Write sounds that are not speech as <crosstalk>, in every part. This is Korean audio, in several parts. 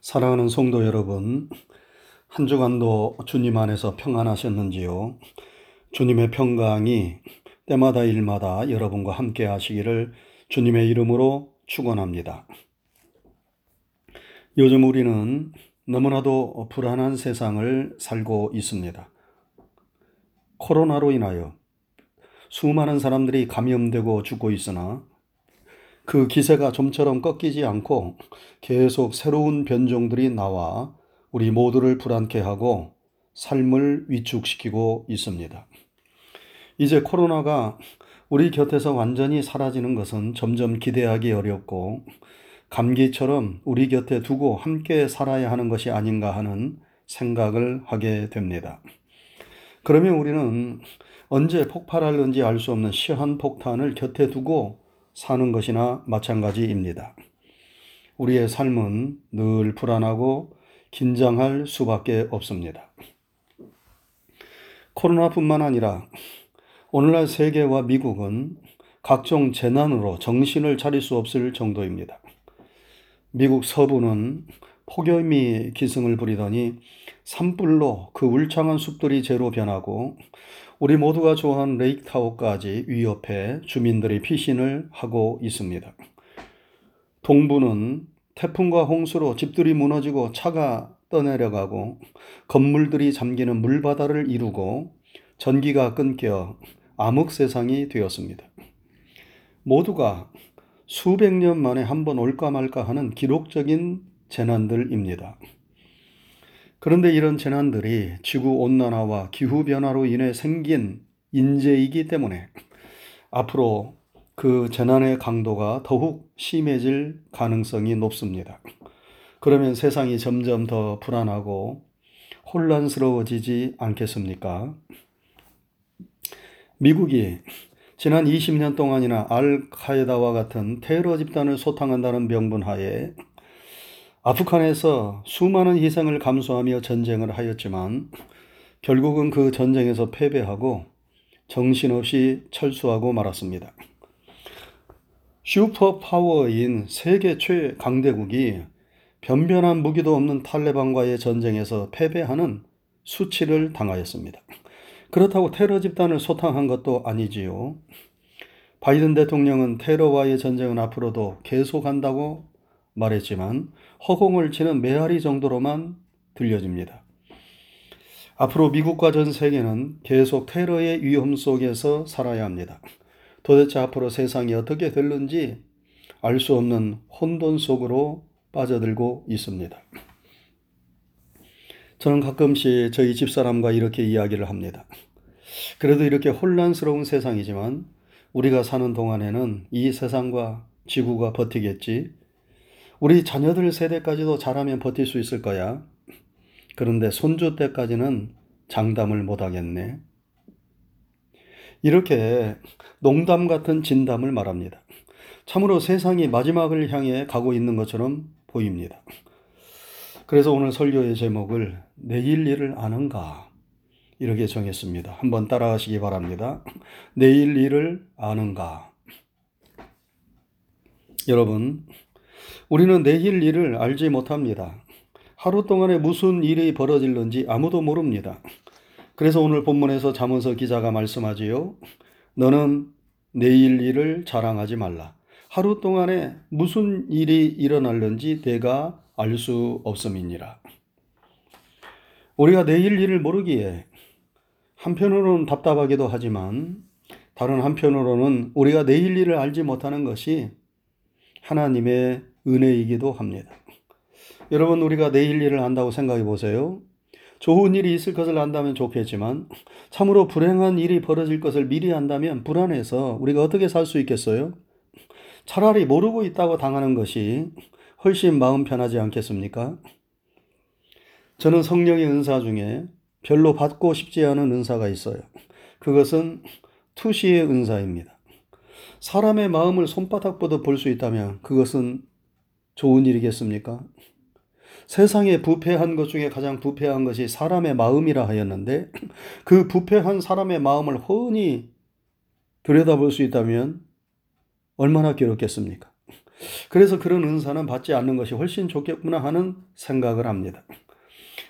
사랑하는 성도 여러분, 한 주간도 주님 안에서 평안하셨는지요? 주님의 평강이 때마다 일마다 여러분과 함께 하시기를 주님의 이름으로 축원합니다. 요즘 우리는 너무나도 불안한 세상을 살고 있습니다. 코로나로 인하여 수많은 사람들이 감염되고 죽고 있으나 그 기세가 좀처럼 꺾이지 않고 계속 새로운 변종들이 나와 우리 모두를 불안케 하고 삶을 위축시키고 있습니다. 이제 코로나가 우리 곁에서 완전히 사라지는 것은 점점 기대하기 어렵고 감기처럼 우리 곁에 두고 함께 살아야 하는 것이 아닌가 하는 생각을 하게 됩니다. 그러면 우리는 언제 폭발할는지 알 수 없는 시한 폭탄을 곁에 두고 사는 것이나 마찬가지입니다. 우리의 삶은 늘 불안하고 긴장할 수밖에 없습니다. 코로나뿐만 아니라 오늘날 세계와 미국은 각종 재난으로 정신을 차릴 수 없을 정도입니다. 미국 서부는 폭염이 기승을 부리더니 산불로 그 울창한 숲들이 재로 변하고 우리 모두가 좋아하는 레이크타워까지 위협해 주민들이 피신을 하고 있습니다. 동부는 태풍과 홍수로 집들이 무너지고 차가 떠내려가고 건물들이 잠기는 물바다를 이루고 전기가 끊겨 암흑 세상이 되었습니다. 모두가 수백 년 만에 한 번 올까 말까 하는 기록적인 재난들입니다. 그런데 이런 재난들이 지구 온난화와 기후 변화로 인해 생긴 인재이기 때문에 앞으로 그 재난의 강도가 더욱 심해질 가능성이 높습니다. 그러면 세상이 점점 더 불안하고 혼란스러워지지 않겠습니까? 미국이 지난 20년 동안이나 알카에다와 같은 테러 집단을 소탕한다는 명분 하에 아프간에서 수많은 희생을 감수하며 전쟁을 하였지만 결국은 그 전쟁에서 패배하고 정신없이 철수하고 말았습니다. 슈퍼파워인 세계 최강대국이 변변한 무기도 없는 탈레반과의 전쟁에서 패배하는 수치를 당하였습니다. 그렇다고 테러 집단을 소탕한 것도 아니지요. 바이든 대통령은 테러와의 전쟁은 앞으로도 계속한다고 말했지만 허공을 치는 메아리 정도로만 들려집니다. 앞으로 미국과 전 세계는 계속 테러의 위험 속에서 살아야 합니다. 도대체 앞으로 세상이 어떻게 될는지 알 수 없는 혼돈 속으로 빠져들고 있습니다. 저는 가끔씩 저희 집사람과 이렇게 이야기를 합니다. 그래도 이렇게 혼란스러운 세상이지만 우리가 사는 동안에는 이 세상과 지구가 버티겠지. 우리 자녀들 세대까지도 잘하면 버틸 수 있을 거야. 그런데 손주 때까지는 장담을 못 하겠네. 이렇게 농담 같은 진담을 말합니다. 참으로 세상이 마지막을 향해 가고 있는 것처럼 보입니다. 그래서 오늘 설교의 제목을 내일 일을 아는가 이렇게 정했습니다. 한번 따라하시기 바랍니다. 내일 일을 아는가. 여러분, 우리는 내일 일을 알지 못합니다. 하루 동안에 무슨 일이 벌어질는지 아무도 모릅니다. 그래서 오늘 본문에서 자문서 기자가 말씀하지요. 너는 내일 일을 자랑하지 말라. 하루 동안에 무슨 일이 일어날는지 내가 알 수 없음이니라. 우리가 내일 일을 모르기에 한편으로는 답답하기도 하지만 다른 한편으로는 우리가 내일 일을 알지 못하는 것이 하나님의 은혜이기도 합니다. 여러분, 우리가 내일 일을 안다고 생각해 보세요. 좋은 일이 있을 것을 안다면 좋겠지만, 참으로 불행한 일이 벌어질 것을 미리 안다면 불안해서 우리가 어떻게 살 수 있겠어요? 차라리 모르고 있다고 당하는 것이 훨씬 마음 편하지 않겠습니까? 저는 성령의 은사 중에 별로 받고 싶지 않은 은사가 있어요. 그것은 투시의 은사입니다. 사람의 마음을 손바닥보다 볼 수 있다면 그것은 좋은 일이겠습니까? 세상에 부패한 것 중에 가장 부패한 것이 사람의 마음이라 하였는데 그 부패한 사람의 마음을 훤히 들여다볼 수 있다면 얼마나 괴롭겠습니까? 그래서 그런 은사는 받지 않는 것이 훨씬 좋겠구나 하는 생각을 합니다.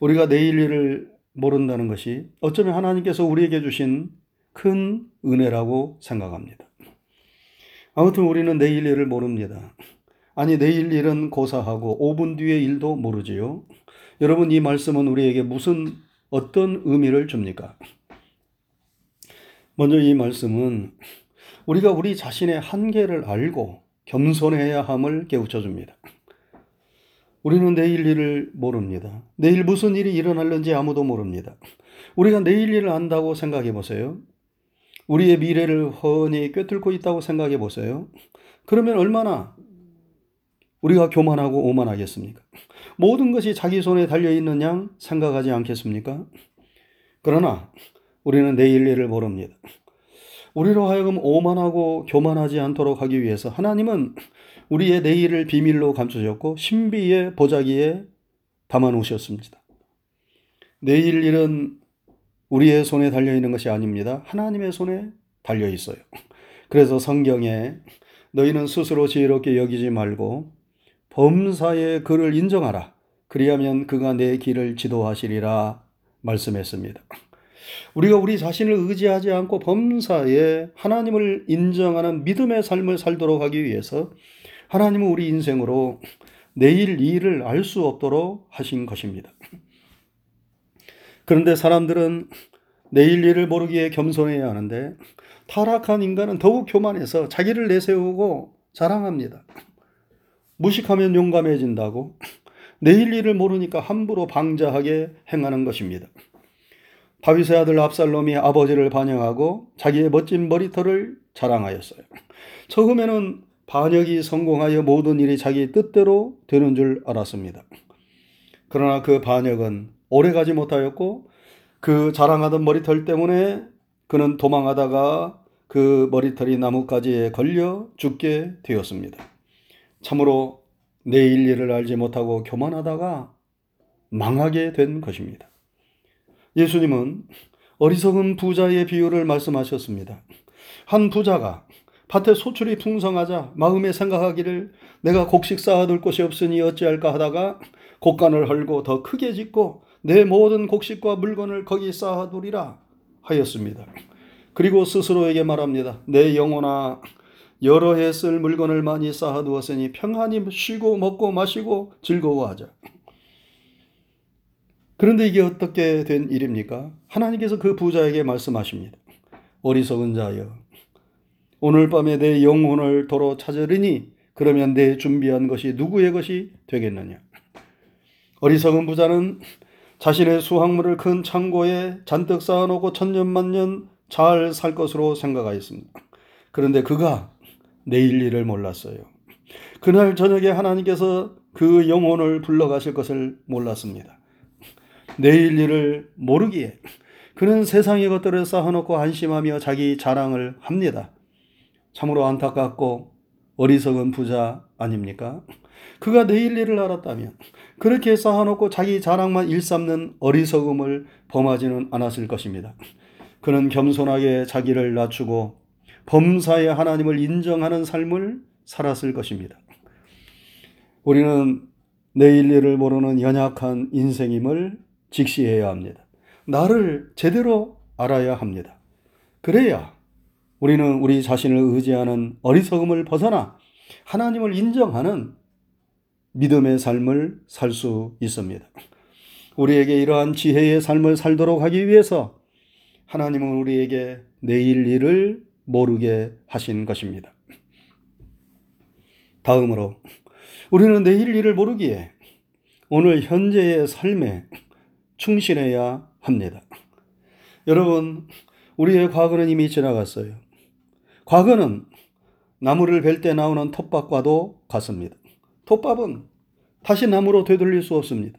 우리가 내일 일을 모른다는 것이 어쩌면 하나님께서 우리에게 주신 큰 은혜라고 생각합니다. 아무튼 우리는 내일 일을 모릅니다. 아니, 내일 일은 고사하고 5분 뒤의 일도 모르지요. 여러분, 이 말씀은 우리에게 무슨, 어떤 의미를 줍니까? 먼저 이 말씀은 우리가 우리 자신의 한계를 알고 겸손해야 함을 깨우쳐 줍니다. 우리는 내일 일을 모릅니다. 내일 무슨 일이 일어날는지 아무도 모릅니다. 우리가 내일 일을 안다고 생각해 보세요. 우리의 미래를 훤히 꿰뚫고 있다고 생각해 보세요. 그러면 얼마나 우리가 교만하고 오만하겠습니까? 모든 것이 자기 손에 달려 있는 양 생각하지 않겠습니까? 그러나 우리는 내일 일을 모릅니다. 우리로 하여금 오만하고 교만하지 않도록 하기 위해서 하나님은 우리의 내일을 비밀로 감추셨고 신비의 보자기에 담아 놓으셨습니다. 내일 일은 우리의 손에 달려 있는 것이 아닙니다. 하나님의 손에 달려 있어요. 그래서 성경에 너희는 스스로 지혜롭게 여기지 말고 범사의 그를 인정하라. 그리하면 그가 내 길을 지도하시리라 말씀했습니다. 우리가 우리 자신을 의지하지 않고 범사에 하나님을 인정하는 믿음의 삶을 살도록 하기 위해서 하나님은 우리 인생으로 내일 일을 알 수 없도록 하신 것입니다. 그런데 사람들은 내일 일을 모르기에 겸손해야 하는데 타락한 인간은 더욱 교만해서 자기를 내세우고 자랑합니다. 무식하면 용감해진다고 내일 일을 모르니까 함부로 방자하게 행하는 것입니다. 다윗의 아들 압살롬이 아버지를 반영하고 자기의 멋진 머리털을 자랑하였어요. 처음에는 반역이 성공하여 모든 일이 자기 뜻대로 되는 줄 알았습니다. 그러나 그 반역은 오래가지 못하였고 그 자랑하던 머리털 때문에 그는 도망하다가 그 머리털이 나뭇가지에 걸려 죽게 되었습니다. 참으로 내일 일을 알지 못하고 교만하다가 망하게 된 것입니다. 예수님은 어리석은 부자의 비유를 말씀하셨습니다. 한 부자가 밭에 소출이 풍성하자 마음에 생각하기를 내가 곡식 쌓아둘 곳이 없으니 어찌할까 하다가 곡간을 헐고 더 크게 짓고 내 모든 곡식과 물건을 거기 쌓아두리라 하였습니다. 그리고 스스로에게 말합니다. 내 영혼아 여러 해 쓸 물건을 많이 쌓아두었으니 평안히 쉬고 먹고 마시고 즐거워하자. 그런데 이게 어떻게 된 일입니까? 하나님께서 그 부자에게 말씀하십니다. 어리석은 자여, 오늘 밤에 내 영혼을 도로 찾으리니 그러면 내 준비한 것이 누구의 것이 되겠느냐? 어리석은 부자는 자신의 수확물을 큰 창고에 잔뜩 쌓아놓고 천년만년 잘 살 것으로 생각하였습니다. 그런데 그가 내일 일을 몰랐어요. 그날 저녁에 하나님께서 그 영혼을 불러가실 것을 몰랐습니다. 내일 일을 모르기에 그는 세상의 것들을 쌓아놓고 안심하며 자기 자랑을 합니다. 참으로 안타깝고 어리석은 부자 아닙니까? 그가 내일 일을 알았다면 그렇게 쌓아놓고 자기 자랑만 일삼는 어리석음을 범하지는 않았을 것입니다. 그는 겸손하게 자기를 낮추고 범사에 하나님을 인정하는 삶을 살았을 것입니다. 우리는 내일 일을 모르는 연약한 인생임을 직시해야 합니다. 나를 제대로 알아야 합니다. 그래야 우리는 우리 자신을 의지하는 어리석음을 벗어나 하나님을 인정하는 믿음의 삶을 살 수 있습니다. 우리에게 이러한 지혜의 삶을 살도록 하기 위해서 하나님은 우리에게 내일 일을 모르게 하신 것입니다. 다음으로 우리는 내일 일을 모르기에 오늘 현재의 삶에 충실해야 합니다. 여러분, 우리의 과거는 이미 지나갔어요. 과거는 나무를 벨 때 나오는 톱밥과도 같습니다. 톱밥은 다시 나무로 되돌릴 수 없습니다.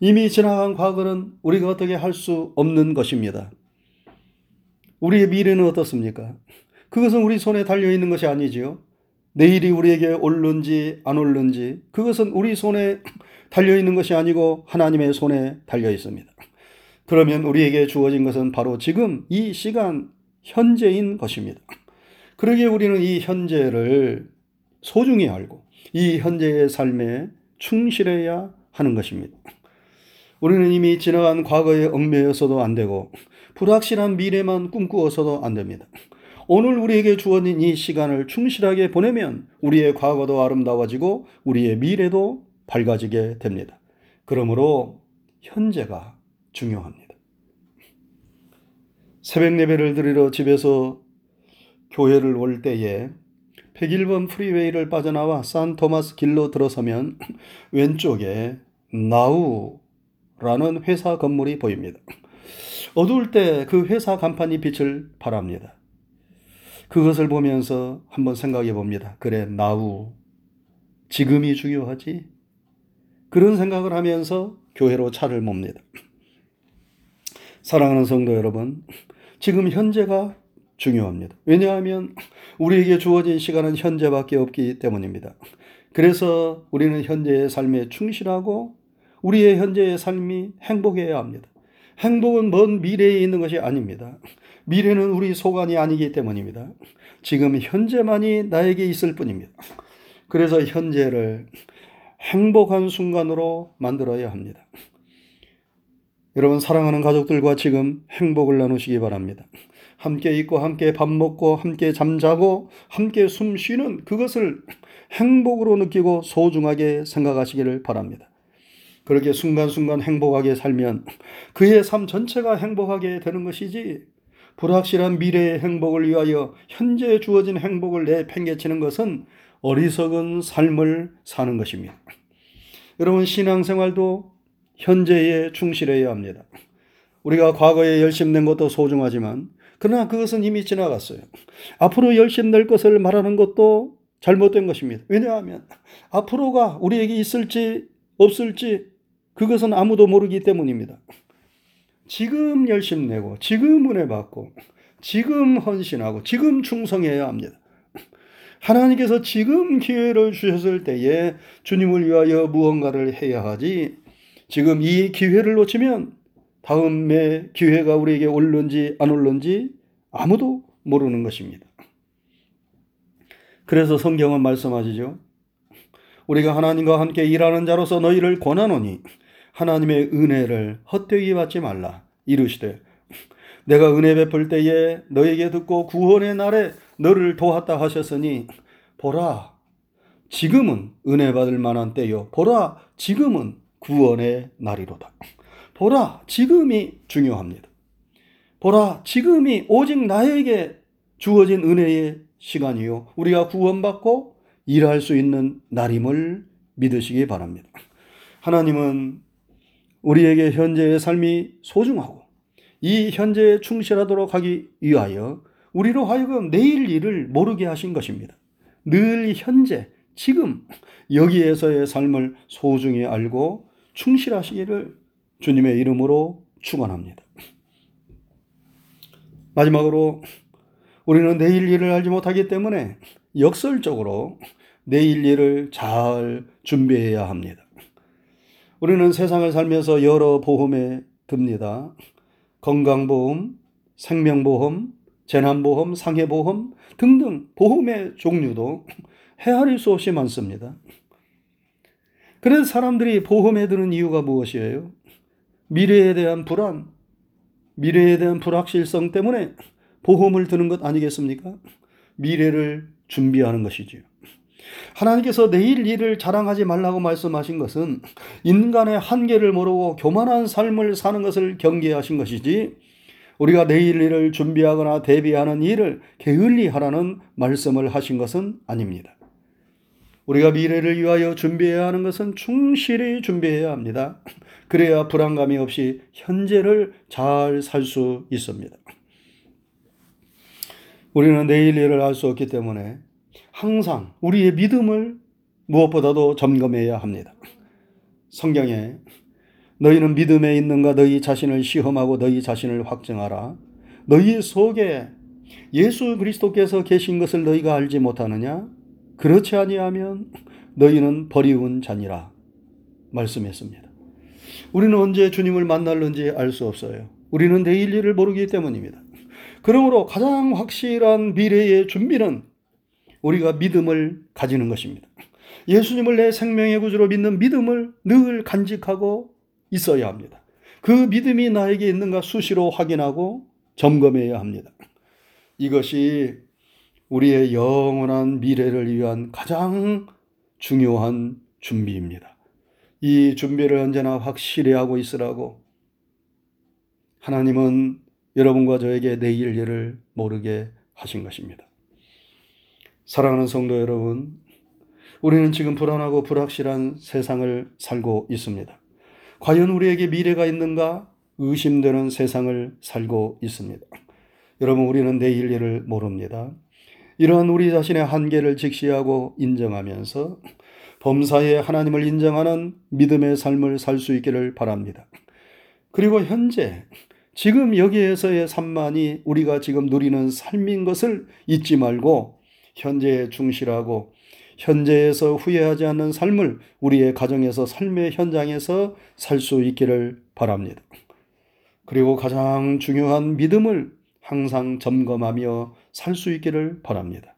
이미 지나간 과거는 우리가 어떻게 할 수 없는 것입니다. 우리의 미래는 어떻습니까? 그것은 우리 손에 달려 있는 것이 아니지요. 내일이 우리에게 올는지 안 올는지 그것은 우리 손에 <clears throat> 달려 있는 것이 아니고 하나님의 손에 달려 있습니다. 그러면 우리에게 주어진 것은 바로 지금 이 시간 현재인 것입니다. 그러기에 우리는 이 현재를 소중히 알고 이 현재의 삶에 충실해야 하는 것입니다. 우리는 이미 지나간 과거에 얽매여서도 안 되고 불확실한 미래만 꿈꾸어서도 안 됩니다. 오늘 우리에게 주어진 이 시간을 충실하게 보내면 우리의 과거도 아름다워지고 우리의 미래도 밝아지게 됩니다. 그러므로 현재가 중요합니다. 새벽 예배를 드리러 집에서 교회를 올 때에 101번 프리웨이를 빠져나와 산 토마스 길로 들어서면 왼쪽에 나우 라는 회사 건물이 보입니다. 어두울 때 그 회사 간판이 빛을 발합니다. 그것을 보면서 한번 생각해 봅니다. 그래, 나우. 지금이 중요하지? 그런 생각을 하면서 교회로 차를 몹니다. 사랑하는 성도 여러분, 지금 현재가 중요합니다. 왜냐하면 우리에게 주어진 시간은 현재밖에 없기 때문입니다. 그래서 우리는 현재의 삶에 충실하고 우리의 현재의 삶이 행복해야 합니다. 행복은 먼 미래에 있는 것이 아닙니다. 미래는 우리 소관이 아니기 때문입니다. 지금 현재만이 나에게 있을 뿐입니다. 그래서 현재를 행복한 순간으로 만들어야 합니다. 여러분 사랑하는 가족들과 지금 행복을 나누시기 바랍니다. 함께 있고 함께 밥 먹고 함께 잠자고 함께 숨 쉬는 그것을 행복으로 느끼고 소중하게 생각하시기를 바랍니다. 그렇게 순간순간 행복하게 살면 그의 삶 전체가 행복하게 되는 것이지 불확실한 미래의 행복을 위하여 현재 주어진 행복을 내팽개치는 것은 어리석은 삶을 사는 것입니다. 여러분 신앙생활도 현재에 충실해야 합니다. 우리가 과거에 열심 낸 것도 소중하지만 그러나 그것은 이미 지나갔어요. 앞으로 열심 낼 것을 말하는 것도 잘못된 것입니다. 왜냐하면 앞으로가 우리에게 있을지 없을지 그것은 아무도 모르기 때문입니다. 지금 열심 내고 지금 은혜 받고 지금 헌신하고 지금 충성해야 합니다. 하나님께서 지금 기회를 주셨을 때에 주님을 위하여 무언가를 해야 하지 지금 이 기회를 놓치면 다음에 기회가 우리에게 올는지 안 올는지 아무도 모르는 것입니다. 그래서 성경은 말씀하시죠. 우리가 하나님과 함께 일하는 자로서 너희를 권하노니 하나님의 은혜를 헛되이 받지 말라. 이르시되 내가 은혜 베풀 때에 너에게 듣고 구원의 날에 너를 도왔다 하셨으니 보라 지금은 은혜 받을 만한 때요 보라 지금은 구원의 날이로다. 보라, 지금이 중요합니다. 보라, 지금이 오직 나에게 주어진 은혜의 시간이요. 우리가 구원받고 일할 수 있는 날임을 믿으시기 바랍니다. 하나님은 우리에게 현재의 삶이 소중하고 이 현재에 충실하도록 하기 위하여 우리로 하여금 내일 일을 모르게 하신 것입니다. 늘 현재, 지금 여기에서의 삶을 소중히 알고 충실하시기를 주님의 이름으로 축원합니다. 마지막으로 우리는 내일 일을 알지 못하기 때문에 역설적으로 내일 일을 잘 준비해야 합니다. 우리는 세상을 살면서 여러 보험에 듭니다. 건강보험, 생명보험, 재난보험, 상해보험 등등 보험의 종류도 헤아릴 수 없이 많습니다. 그래서 사람들이 보험에 드는 이유가 무엇이에요? 미래에 대한 불안, 미래에 대한 불확실성 때문에 보험을 드는 것 아니겠습니까? 미래를 준비하는 것이지요. 하나님께서 내일 일을 자랑하지 말라고 말씀하신 것은 인간의 한계를 모르고 교만한 삶을 사는 것을 경계하신 것이지 우리가 내일 일을 준비하거나 대비하는 일을 게을리 하라는 말씀을 하신 것은 아닙니다. 우리가 미래를 위하여 준비해야 하는 것은 충실히 준비해야 합니다. 그래야 불안감이 없이 현재를 잘 살 수 있습니다. 우리는 내일 일을 알 수 없기 때문에 항상 우리의 믿음을 무엇보다도 점검해야 합니다. 성경에 너희는 믿음에 있는가 너희 자신을 시험하고 너희 자신을 확증하라. 너희 속에 예수 그리스도께서 계신 것을 너희가 알지 못하느냐? 그렇지 아니하면 너희는 버리운 자니라 말씀했습니다. 우리는 언제 주님을 만날는지 알 수 없어요. 우리는 내일 일을 모르기 때문입니다. 그러므로 가장 확실한 미래의 준비는 우리가 믿음을 가지는 것입니다. 예수님을 내 생명의 구주로 믿는 믿음을 늘 간직하고 있어야 합니다. 그 믿음이 나에게 있는가 수시로 확인하고 점검해야 합니다. 이것이 우리의 영원한 미래를 위한 가장 중요한 준비입니다. 이 준비를 언제나 확실히 하고 있으라고 하나님은 여러분과 저에게 내일 일을 모르게 하신 것입니다. 사랑하는 성도 여러분, 우리는 지금 불안하고 불확실한 세상을 살고 있습니다. 과연 우리에게 미래가 있는가 의심되는 세상을 살고 있습니다. 여러분, 우리는 내일 일을 모릅니다. 이러한 우리 자신의 한계를 직시하고 인정하면서 범사에 하나님을 인정하는 믿음의 삶을 살 수 있기를 바랍니다. 그리고 현재 지금 여기에서의 삶만이 우리가 지금 누리는 삶인 것을 잊지 말고 현재에 충실하고 현재에서 후회하지 않는 삶을 우리의 가정에서 삶의 현장에서 살 수 있기를 바랍니다. 그리고 가장 중요한 믿음을 항상 점검하며 살 수 있기를 바랍니다.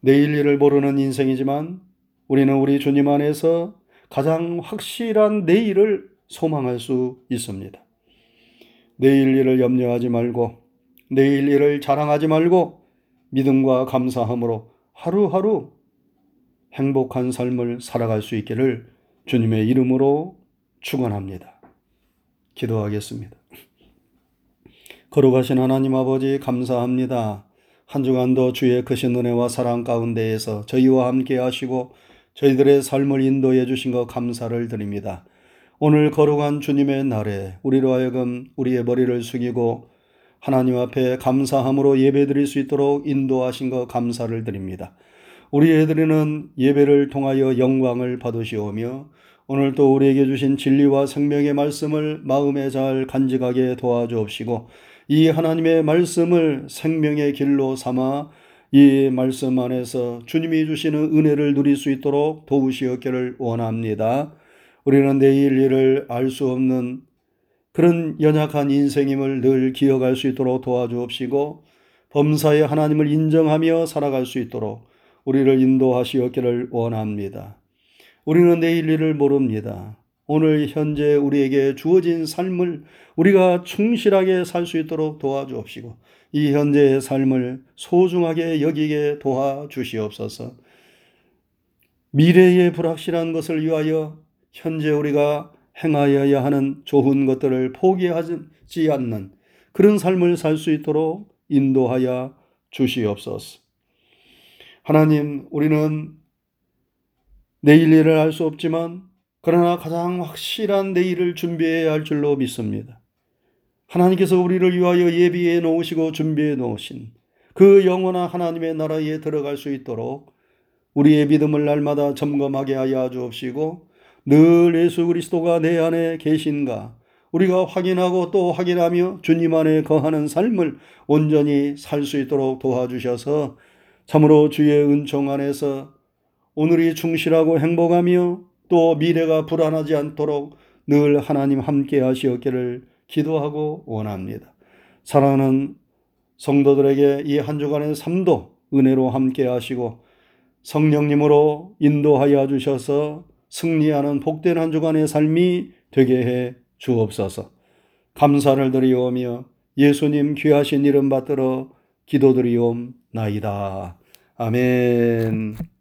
내일 일을 모르는 인생이지만 우리는 우리 주님 안에서 가장 확실한 내일을 소망할 수 있습니다. 내일 일을 염려하지 말고 내일 일을 자랑하지 말고 믿음과 감사함으로 하루하루 행복한 삶을 살아갈 수 있기를 주님의 이름으로 축원합니다. 기도하겠습니다. 걸어가신 하나님 아버지 감사합니다. 한 주간도 주의 크신 은혜와 사랑 가운데에서 저희와 함께 하시고 저희들의 삶을 인도해 주신 것 감사를 드립니다. 오늘 거룩한 주님의 날에 우리로 하여금 우리의 머리를 숙이고 하나님 앞에 감사함으로 예배 드릴 수 있도록 인도하신 것 감사를 드립니다. 우리 애들은 예배를 통하여 영광을 받으시오며 오늘 또 우리에게 주신 진리와 생명의 말씀을 마음에 잘 간직하게 도와주옵시고 이 하나님의 말씀을 생명의 길로 삼아 이 말씀 안에서 주님이 주시는 은혜를 누릴 수 있도록 도우시었기를 원합니다. 우리는 내일 일을 알 수 없는 그런 연약한 인생임을 늘 기억할 수 있도록 도와주옵시고 범사의 하나님을 인정하며 살아갈 수 있도록 우리를 인도하시었기를 원합니다. 우리는 내일 일을 모릅니다. 오늘 현재 우리에게 주어진 삶을 우리가 충실하게 살 수 있도록 도와주옵시고 이 현재의 삶을 소중하게 여기게 도와주시옵소서. 미래의 불확실한 것을 위하여 현재 우리가 행하여야 하는 좋은 것들을 포기하지 않는 그런 삶을 살 수 있도록 인도하여 주시옵소서. 하나님, 우리는 내일 일을 알 수 없지만 그러나 가장 확실한 내일을 준비해야 할 줄로 믿습니다. 하나님께서 우리를 위하여 예비해 놓으시고 준비해 놓으신 그 영원한 하나님의 나라에 들어갈 수 있도록 우리의 믿음을 날마다 점검하게 하여 주옵시고 늘 예수 그리스도가 내 안에 계신가 우리가 확인하고 또 확인하며 주님 안에 거하는 삶을 온전히 살 수 있도록 도와주셔서 참으로 주의 은총 안에서 오늘이 충실하고 행복하며 또 미래가 불안하지 않도록 늘 하나님 함께 하시었기를 기도하고 원합니다. 사랑하는 성도들에게 이 한 주간의 삶도 은혜로 함께 하시고 성령님으로 인도하여 주셔서 승리하는 복된 한 주간의 삶이 되게 해 주옵소서. 감사를 드리오며 예수님 귀하신 이름 받들어 기도드리옵나이다. 아멘.